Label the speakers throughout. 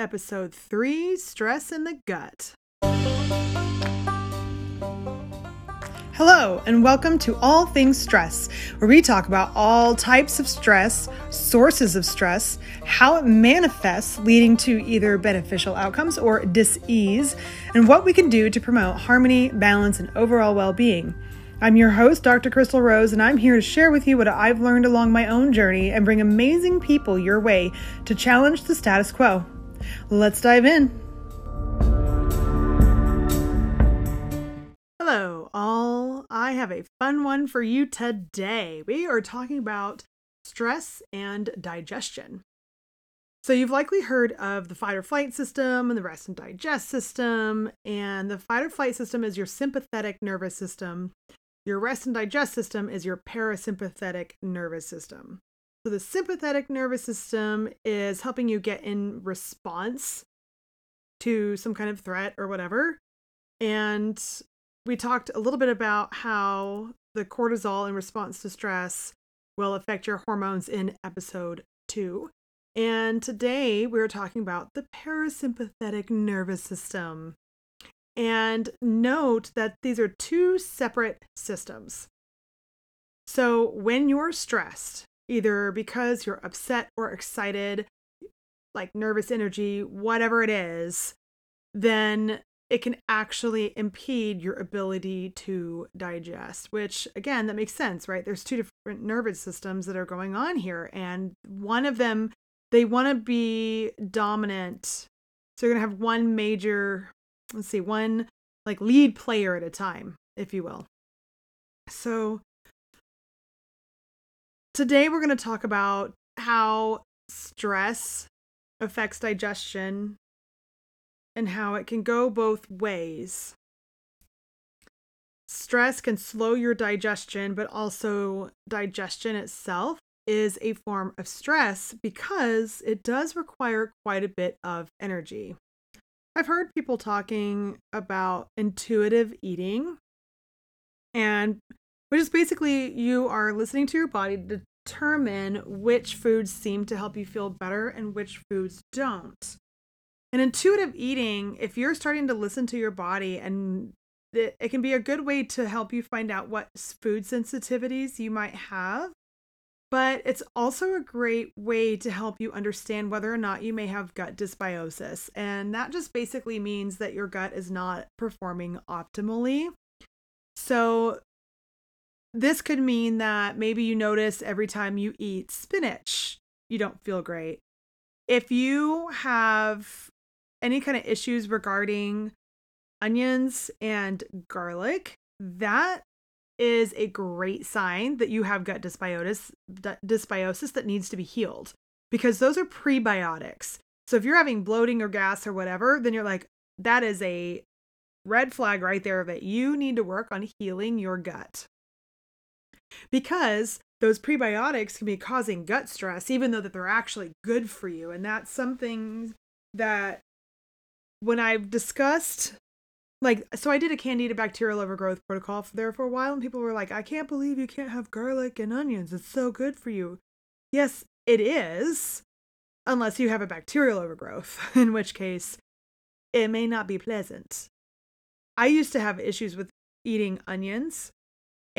Speaker 1: Episode 3 Stress in the Gut. Hello, and welcome to All Things Stress, where we talk about all types of stress, sources of stress, how it manifests, leading to either beneficial outcomes or dis-ease, and what we can do to promote harmony, balance, and overall well being. I'm your host, Dr. Crystal Rose, and I'm here to share with you what I've learned along my own journey and bring amazing people your way to challenge the status quo. Let's dive in. Hello, all. I have a fun one for you today. We are talking about stress and digestion. So, you've likely heard of the fight or flight system and the rest and digest system. And the fight or flight system is your sympathetic nervous system. Your rest and digest system is your parasympathetic nervous system. So, the sympathetic nervous system is helping you get in response to some kind of threat or whatever. And we talked a little bit about how the cortisol in response to stress will affect your hormones in episode two. And today we're talking about the parasympathetic nervous system. And note that these are two separate systems. So when you're stressed, either because you're upset or excited, like nervous energy, whatever it is, then it can actually impede your ability to digest, which again, that makes sense, right? There's two different nervous systems that are going on here. And one of them, they want to be dominant. So you're going to have one major, let's see, one like lead player at a time, if you will. So today we're going to talk about how stress affects digestion and how it can go both ways. Stress can slow your digestion, but also digestion itself is a form of stress because it does require quite a bit of energy. I've heard people talking about intuitive eating, and which is basically you are listening to your body to determine which foods seem to help you feel better and which foods don't. And intuitive eating, if you're starting to listen to your body and it, it can be a good way to help you find out what food sensitivities you might have. But it's also a great way to help you understand whether or not you may have gut dysbiosis. And that just basically means that your gut is not performing optimally. So, this could mean that maybe you notice every time you eat spinach, you don't feel great. If you have any kind of issues regarding onions and garlic, that is a great sign that you have gut dysbiosis, dysbiosis that needs to be healed because those are prebiotics. So if you're having bloating or gas or whatever, then you're like, that is a red flag right there that you need to work on healing your gut. Because those prebiotics can be causing gut stress, even though that they're actually good for you. And that's something that when I've discussed like so I did a candida bacterial overgrowth protocol for there for a while and people were like, I can't believe you can't have garlic and onions. It's so good for you. Yes, it is. Unless you have a bacterial overgrowth, in which case it may not be pleasant. I used to have issues with eating onions.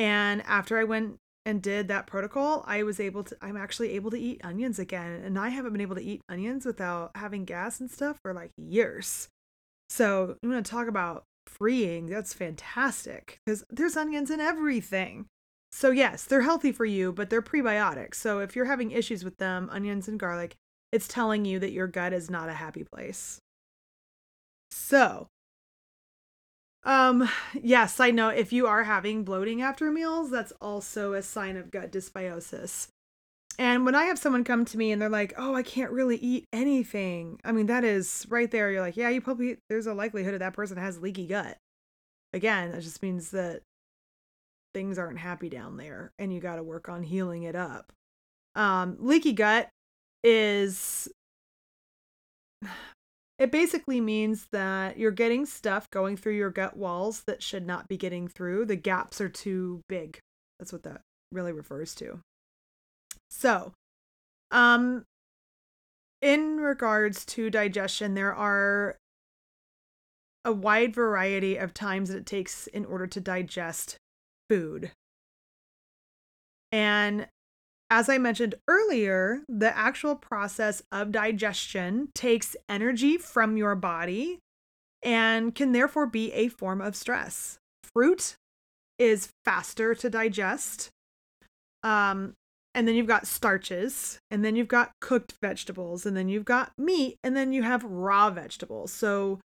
Speaker 1: And after I went and did that protocol, I was able to, I'm actually able to eat onions again. And I haven't been able to eat onions without having gas and stuff for like years. So I'm going to talk about freeing. That's fantastic because there's onions in everything. So, yes, they're healthy for you, but they're prebiotics. So, if you're having issues with them, onions and garlic, it's telling you that your gut is not a happy place. So, um, yeah, side note, if you are having bloating after meals, that's also a sign of gut dysbiosis. And when I have someone come to me and they're like, "Oh, I can't really eat anything." I mean, that is right there. You're like, "Yeah, you probably there's a likelihood that that person has leaky gut." Again, that just means that things aren't happy down there and you got to work on healing it up. Um, leaky gut is it basically means that you're getting stuff going through your gut walls that should not be getting through. The gaps are too big. That's what that really refers to. So, um in regards to digestion, there are a wide variety of times that it takes in order to digest food. And as I mentioned earlier, the actual process of digestion takes energy from your body and can therefore be a form of stress. Fruit is faster to digest. Um, and then you've got starches, and then you've got cooked vegetables, and then you've got meat, and then you have raw vegetables. So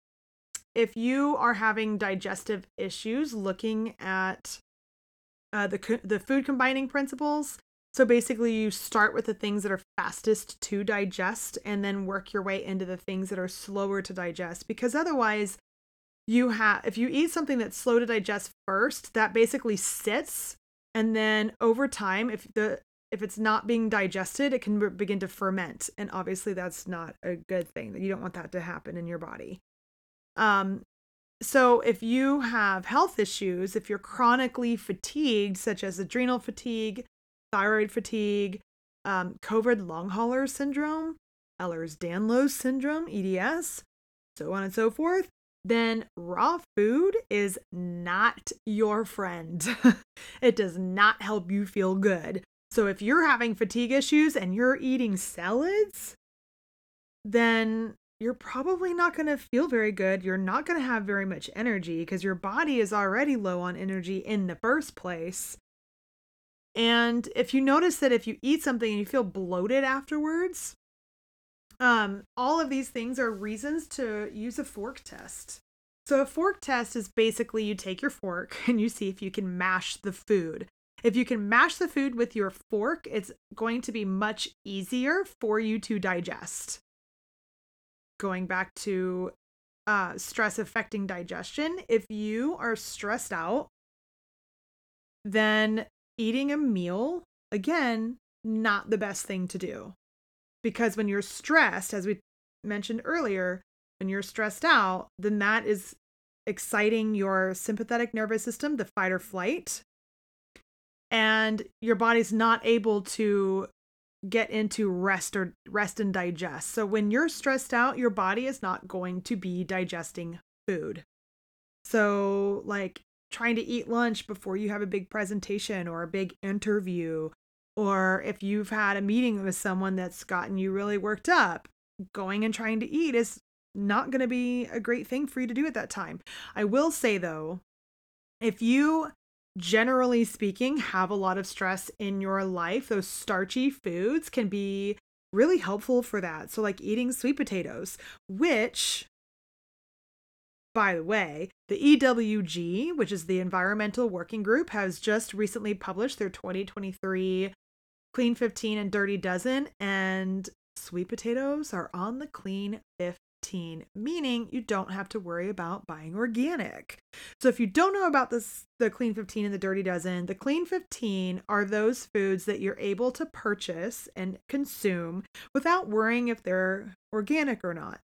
Speaker 1: if you are having digestive issues looking at uh, the the food combining principles, so basically you start with the things that are fastest to digest and then work your way into the things that are slower to digest because otherwise you have if you eat something that's slow to digest first, that basically sits and then over time if the if it's not being digested, it can begin to ferment and obviously that's not a good thing. You don't want that to happen in your body. Um, so if you have health issues, if you're chronically fatigued, such as adrenal fatigue, thyroid fatigue, um, COVID long hauler syndrome, Ehlers Danlos syndrome, EDS, so on and so forth, then raw food is not your friend. it does not help you feel good. So if you're having fatigue issues and you're eating salads, then you're probably not going to feel very good. You're not going to have very much energy because your body is already low on energy in the first place. And if you notice that if you eat something and you feel bloated afterwards, um, all of these things are reasons to use a fork test. So, a fork test is basically you take your fork and you see if you can mash the food. If you can mash the food with your fork, it's going to be much easier for you to digest going back to uh, stress affecting digestion, if you are stressed out, then eating a meal, again, not the best thing to do. Because when you're stressed, as we mentioned earlier, when you're stressed out, then that is exciting your sympathetic nervous system, the fight or flight. And your body's not able to get into rest or rest and digest. So when you're stressed out, your body is not going to be digesting food. So like trying to eat lunch before you have a big presentation or a big interview or if you've had a meeting with someone that's gotten you really worked up, going and trying to eat is not going to be a great thing for you to do at that time. I will say though, if you generally speaking, have a lot of stress in your life, those starchy foods can be really helpful for that. So, like eating sweet potatoes, which, by the way, the EWG, which is the Environmental Working Group, has just recently published their 2023 Clean 15 and Dirty Dozen, and sweet potatoes are on the Clean 15 15, meaning you don't have to worry about buying organic. So if you don't know about this the Clean 15 and the Dirty Dozen, the Clean 15 are those foods that you're able to purchase and consume without worrying if they're organic or not.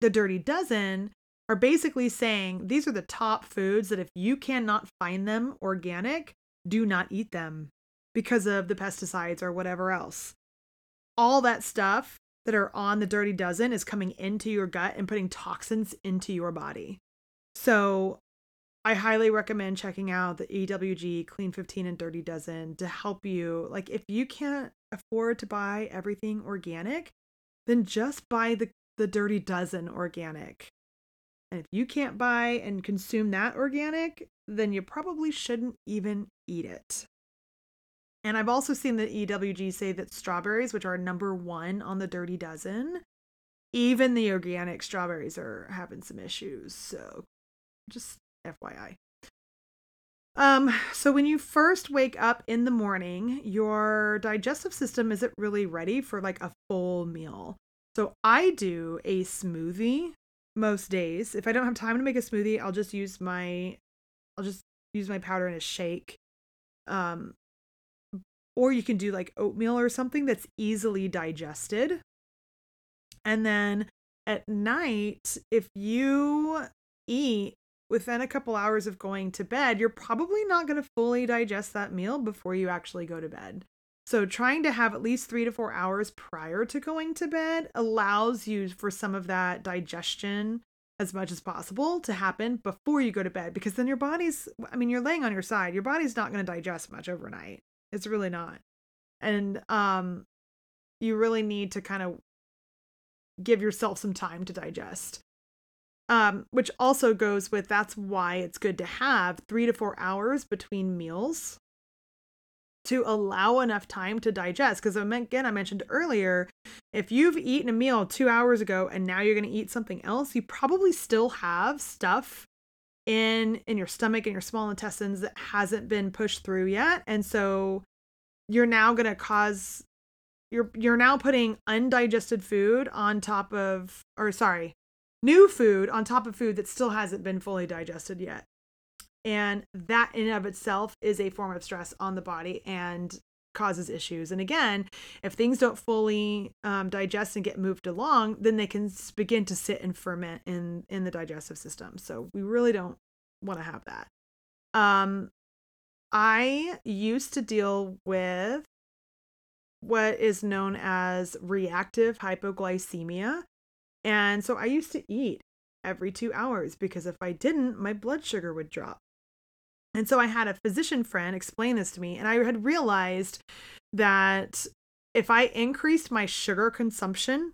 Speaker 1: The Dirty Dozen are basically saying these are the top foods that if you cannot find them organic, do not eat them because of the pesticides or whatever else. All that stuff that are on the dirty dozen is coming into your gut and putting toxins into your body. So I highly recommend checking out the EWG Clean 15 and Dirty Dozen to help you. Like, if you can't afford to buy everything organic, then just buy the, the Dirty Dozen organic. And if you can't buy and consume that organic, then you probably shouldn't even eat it. And I've also seen the EWG say that strawberries, which are number one on the Dirty Dozen, even the organic strawberries are having some issues. So just FYI. Um, so when you first wake up in the morning, your digestive system isn't really ready for like a full meal. So I do a smoothie most days. If I don't have time to make a smoothie, I'll just use my I'll just use my powder in a shake. Um, or you can do like oatmeal or something that's easily digested. And then at night, if you eat within a couple hours of going to bed, you're probably not going to fully digest that meal before you actually go to bed. So, trying to have at least three to four hours prior to going to bed allows you for some of that digestion as much as possible to happen before you go to bed because then your body's, I mean, you're laying on your side. Your body's not going to digest much overnight. It's really not. And um, you really need to kind of give yourself some time to digest. Um, which also goes with that's why it's good to have three to four hours between meals to allow enough time to digest. Because again, I mentioned earlier, if you've eaten a meal two hours ago and now you're going to eat something else, you probably still have stuff in in your stomach and your small intestines that hasn't been pushed through yet, and so you're now going to cause you're you're now putting undigested food on top of or sorry new food on top of food that still hasn't been fully digested yet and that in and of itself is a form of stress on the body and causes issues and again if things don't fully um, digest and get moved along then they can begin to sit and ferment in in the digestive system so we really don't want to have that um i used to deal with what is known as reactive hypoglycemia. And so I used to eat every two hours because if I didn't, my blood sugar would drop. And so I had a physician friend explain this to me, and I had realized that if I increased my sugar consumption,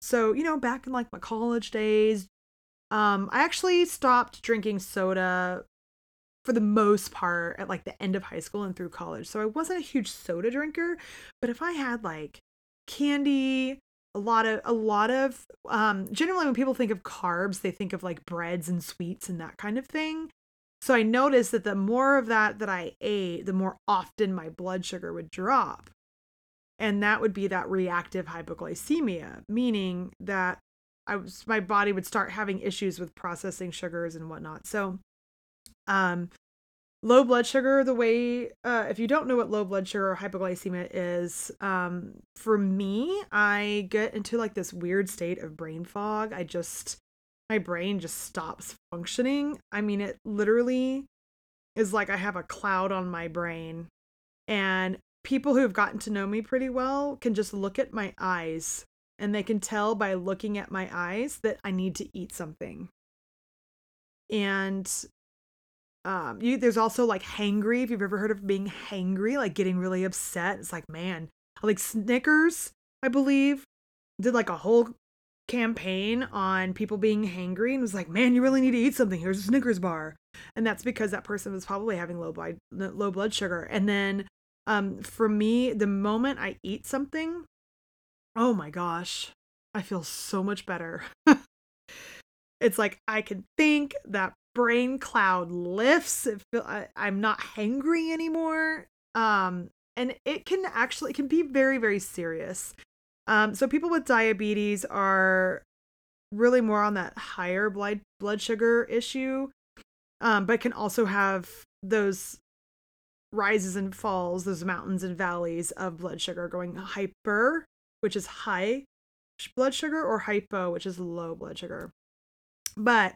Speaker 1: so, you know, back in like my college days, um, I actually stopped drinking soda for the most part at like the end of high school and through college. So I wasn't a huge soda drinker, but if I had like candy, a lot of a lot of um generally when people think of carbs, they think of like breads and sweets and that kind of thing. So I noticed that the more of that that I ate, the more often my blood sugar would drop. And that would be that reactive hypoglycemia, meaning that I was my body would start having issues with processing sugars and whatnot. So um, low blood sugar, the way, uh, if you don't know what low blood sugar or hypoglycemia is, um, for me, I get into like this weird state of brain fog. I just, my brain just stops functioning. I mean, it literally is like I have a cloud on my brain. And people who have gotten to know me pretty well can just look at my eyes and they can tell by looking at my eyes that I need to eat something. And um you there's also like hangry if you've ever heard of being hangry like getting really upset it's like man like snickers i believe did like a whole campaign on people being hangry and was like man you really need to eat something here's a snickers bar and that's because that person was probably having low blood low blood sugar and then um for me the moment i eat something oh my gosh i feel so much better it's like i can think that brain cloud lifts. It feel, I, I'm not hangry anymore. Um, and it can actually it can be very very serious. Um, so people with diabetes are really more on that higher blood blood sugar issue, um, but can also have those rises and falls, those mountains and valleys of blood sugar going hyper, which is high blood sugar, or hypo, which is low blood sugar. But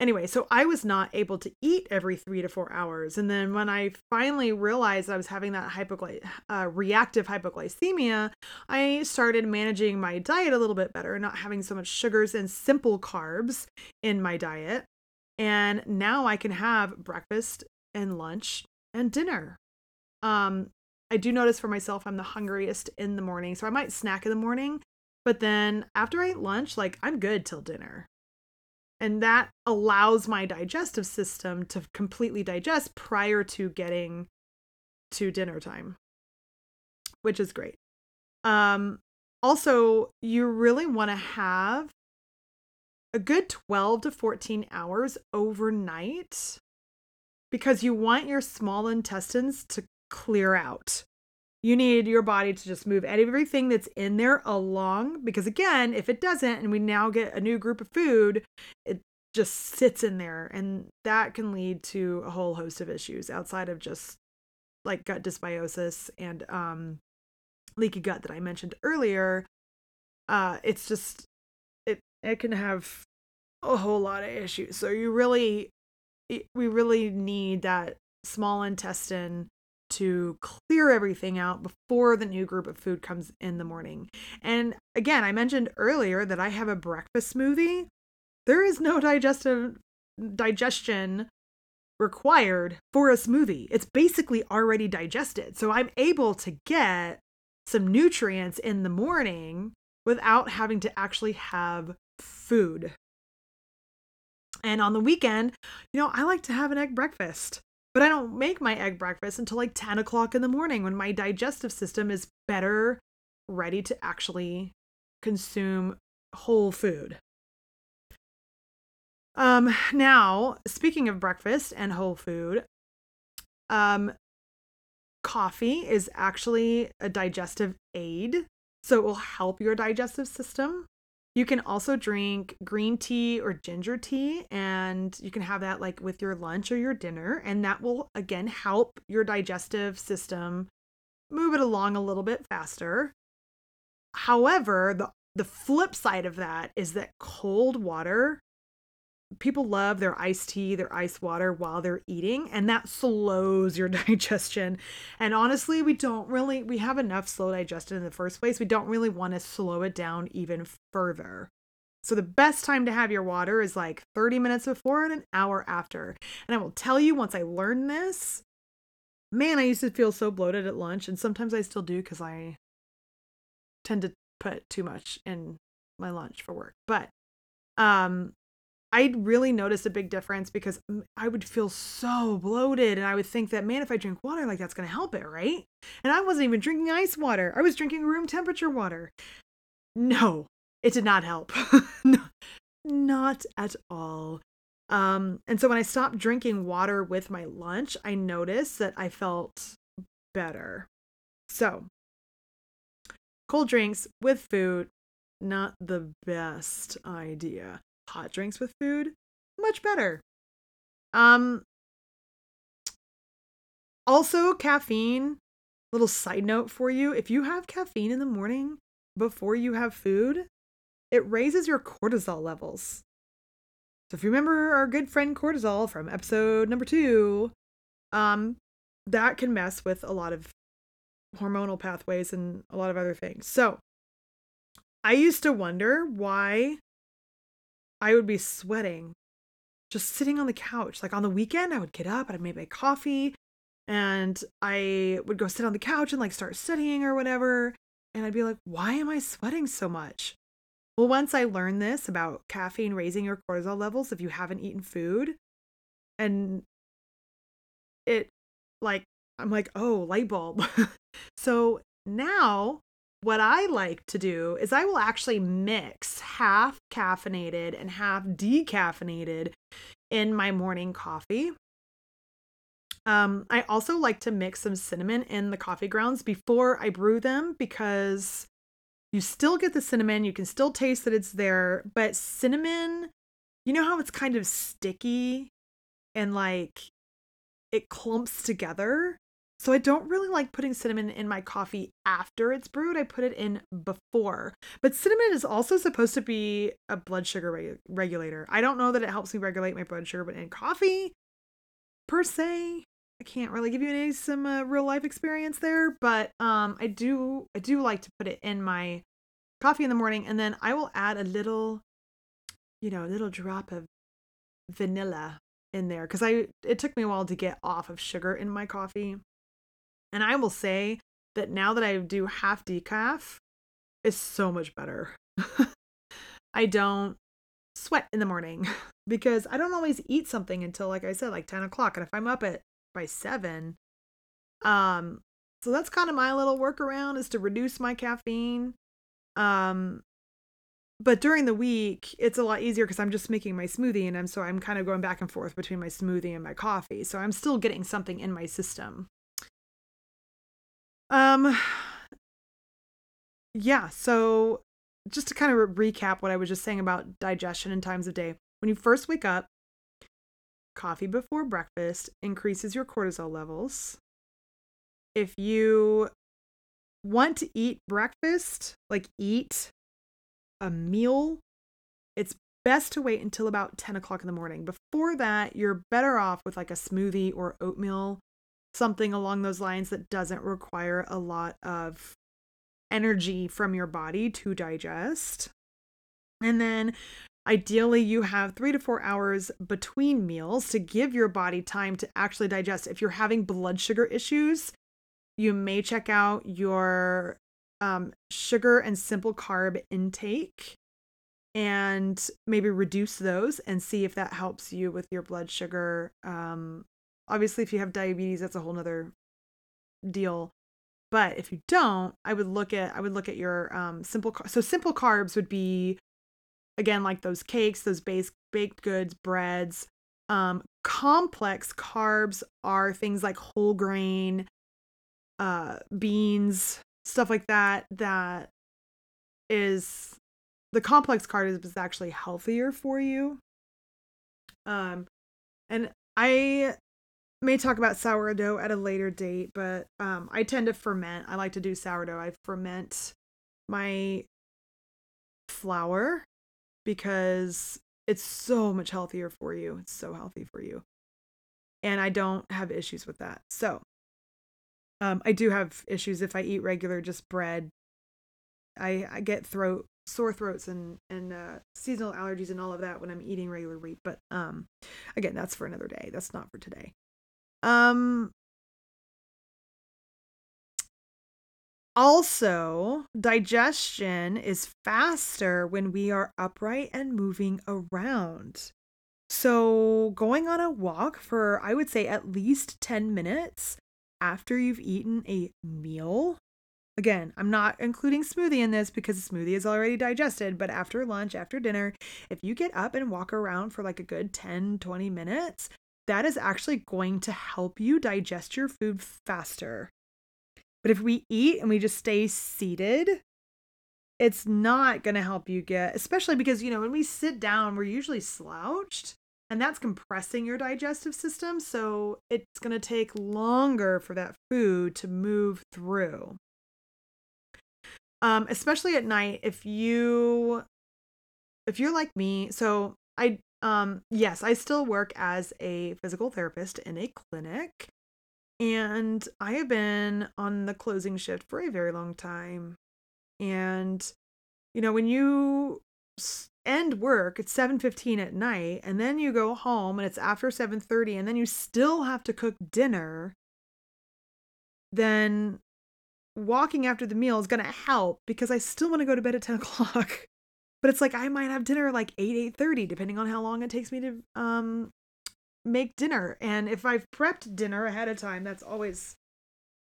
Speaker 1: anyway, so I was not able to eat every three to four hours. And then when I finally realized I was having that hypogly- uh, reactive hypoglycemia, I started managing my diet a little bit better, not having so much sugars and simple carbs in my diet. And now I can have breakfast and lunch and dinner. Um, I do notice for myself I'm the hungriest in the morning, so I might snack in the morning, but then after I eat lunch, like I'm good till dinner and that allows my digestive system to completely digest prior to getting to dinner time which is great. Um also you really want to have a good 12 to 14 hours overnight because you want your small intestines to clear out you need your body to just move everything that's in there along because again if it doesn't and we now get a new group of food it just sits in there and that can lead to a whole host of issues outside of just like gut dysbiosis and um leaky gut that I mentioned earlier. Uh it's just it it can have a whole lot of issues. So you really we really need that small intestine to clear everything out before the new group of food comes in the morning. And again, I mentioned earlier that I have a breakfast smoothie. There is no digestive digestion required for a smoothie. It's basically already digested. So I'm able to get some nutrients in the morning without having to actually have food. And on the weekend, you know, I like to have an egg breakfast, but I don't make my egg breakfast until like 10 o'clock in the morning when my digestive system is better ready to actually consume whole food. Um, now, speaking of breakfast and whole food, um, coffee is actually a digestive aid. So it will help your digestive system. You can also drink green tea or ginger tea, and you can have that like with your lunch or your dinner. And that will again help your digestive system move it along a little bit faster. However, the, the flip side of that is that cold water people love their iced tea, their ice water while they're eating, and that slows your digestion. And honestly, we don't really, we have enough slow digestion in the first place. We don't really want to slow it down even further. So the best time to have your water is like 30 minutes before and an hour after. And I will tell you, once I learned this, man, I used to feel so bloated at lunch, and sometimes I still do because I tend to put too much in my lunch for work. But um I really noticed a big difference because I would feel so bloated and I would think that, man, if I drink water, like that's going to help it, right? And I wasn't even drinking ice water. I was drinking room temperature water. No, it did not help. not at all. Um, and so when I stopped drinking water with my lunch, I noticed that I felt better. So, cold drinks with food, not the best idea hot drinks with food, much better. Um also caffeine, little side note for you, if you have caffeine in the morning before you have food, it raises your cortisol levels. So if you remember our good friend cortisol from episode number 2, um that can mess with a lot of hormonal pathways and a lot of other things. So, I used to wonder why I would be sweating just sitting on the couch. Like on the weekend, I would get up and I'd make my coffee and I would go sit on the couch and like start studying or whatever. And I'd be like, why am I sweating so much? Well, once I learned this about caffeine raising your cortisol levels if you haven't eaten food, and it like, I'm like, oh, light bulb. so now what I like to do is I will actually mix half caffeinated and half decaffeinated in my morning coffee. Um, I also like to mix some cinnamon in the coffee grounds before I brew them because you still get the cinnamon, you can still taste that it's there, but cinnamon, you know how it's kind of sticky and like it clumps together? So I don't really like putting cinnamon in my coffee after it's brewed. I put it in before. But cinnamon is also supposed to be a blood sugar reg- regulator. I don't know that it helps me regulate my blood sugar, but in coffee, per se, I can't really give you any some uh, real life experience there. But um, I do I do like to put it in my coffee in the morning, and then I will add a little, you know, a little drop of vanilla in there because I it took me a while to get off of sugar in my coffee. And I will say that now that I do half decaf, it's so much better. I don't sweat in the morning because I don't always eat something until, like I said, like 10 o'clock. And if I'm up at by seven, um, so that's kind of my little workaround is to reduce my caffeine. Um, but during the week, it's a lot easier because I'm just making my smoothie and I'm so I'm kind of going back and forth between my smoothie and my coffee. So I'm still getting something in my system. Um yeah, so just to kind of recap what I was just saying about digestion and times of day. When you first wake up, coffee before breakfast increases your cortisol levels. If you want to eat breakfast, like eat a meal, it's best to wait until about 10 o'clock in the morning. Before that, you're better off with like a smoothie or oatmeal something along those lines that doesn't require a lot of energy from your body to digest. And then ideally, you have three to four hours between meals to give your body time to actually digest. If you're having blood sugar issues, you may check out your um, sugar and simple carb intake and maybe reduce those and see if that helps you with your blood sugar. Um, obviously, if you have diabetes, that's a whole nother deal. But if you don't, I would look at I would look at your um, simple so simple carbs would be again like those cakes, those base baked goods, breads. Um, complex carbs are things like whole grain, uh, beans, stuff like that. That is the complex carb is actually healthier for you. Um, and I may talk about sourdough at a later date, but um, I tend to ferment. I like to do sourdough. I ferment my flour because it's so much healthier for you. It's so healthy for you. And I don't have issues with that. So, um, I do have issues if I eat regular just bread. I, I get throat sore throats and and uh, seasonal allergies and all of that when I'm eating regular wheat. But um, again, that's for another day. That's not for today. Um. Also, digestion is faster when we are upright and moving around. So, going on a walk for, I would say, at least 10 minutes after you've eaten a meal Again, I'm not including smoothie in this because smoothie is already digested, but after lunch, after dinner, if you get up and walk around for like a good 10, 20 minutes, that is actually going to help you digest your food faster. But if we eat and we just stay seated, it's not going to help you get, especially because, you know, when we sit down, we're usually slouched and that's compressing your digestive system. So it's going to take longer for that food to move through um, especially at night if you if you're like me so i um yes i still work as a physical therapist in a clinic and i have been on the closing shift for a very long time and you know when you end work at 7:15 at night and then you go home and it's after 7:30 and then you still have to cook dinner then walking after the meal is going to help because I still want to go to bed at 10 o'clock. But it's like I might have dinner like 8, 8.30, depending on how long it takes me to um make dinner. And if I've prepped dinner ahead of time, that's always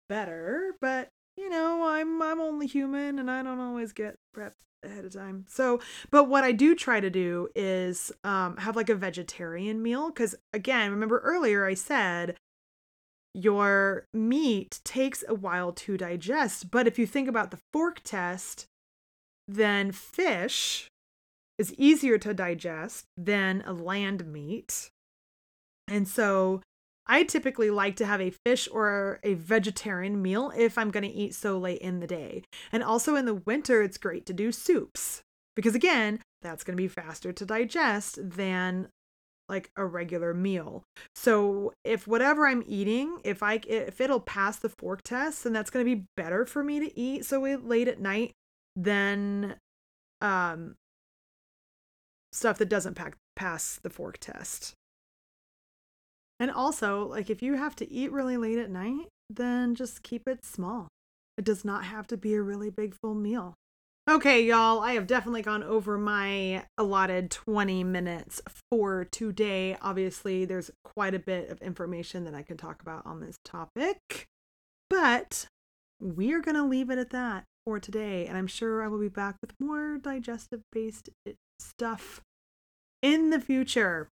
Speaker 1: better. But you know, I'm I'm only human and I don't always get prepped ahead of time. So, but what I do try to do is um have like a vegetarian meal cuz again, remember earlier I said your meat takes a while to digest. But if you think about the fork test, then fish is easier to digest than a land meat. And so I typically like to have a fish or a vegetarian meal if I'm going to eat so late in the day. And also in the winter, it's great to do soups because, again, that's going to be faster to digest than like a regular meal. So if whatever I'm eating, if I if it'll pass the fork test, then that's going to be better for me to eat so late at night than um stuff that doesn't pack, pass the fork test. And also, like if you have to eat really late at night, then just keep it small. It does not have to be a really big full meal. Okay, y'all, I have definitely gone over my allotted 20 minutes for today. Obviously, there's quite a bit of information that I can talk about on this topic, but we are going to leave it at that for today. And I'm sure I will be back with more digestive based eh, stuff in the future.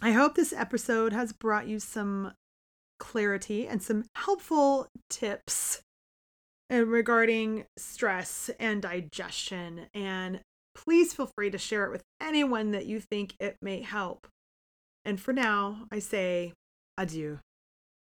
Speaker 1: I hope this episode has brought you some clarity and some helpful tips eh, regarding stress and digestion. And please feel free to share it with anyone that you think it may help. And for now, I say adieu.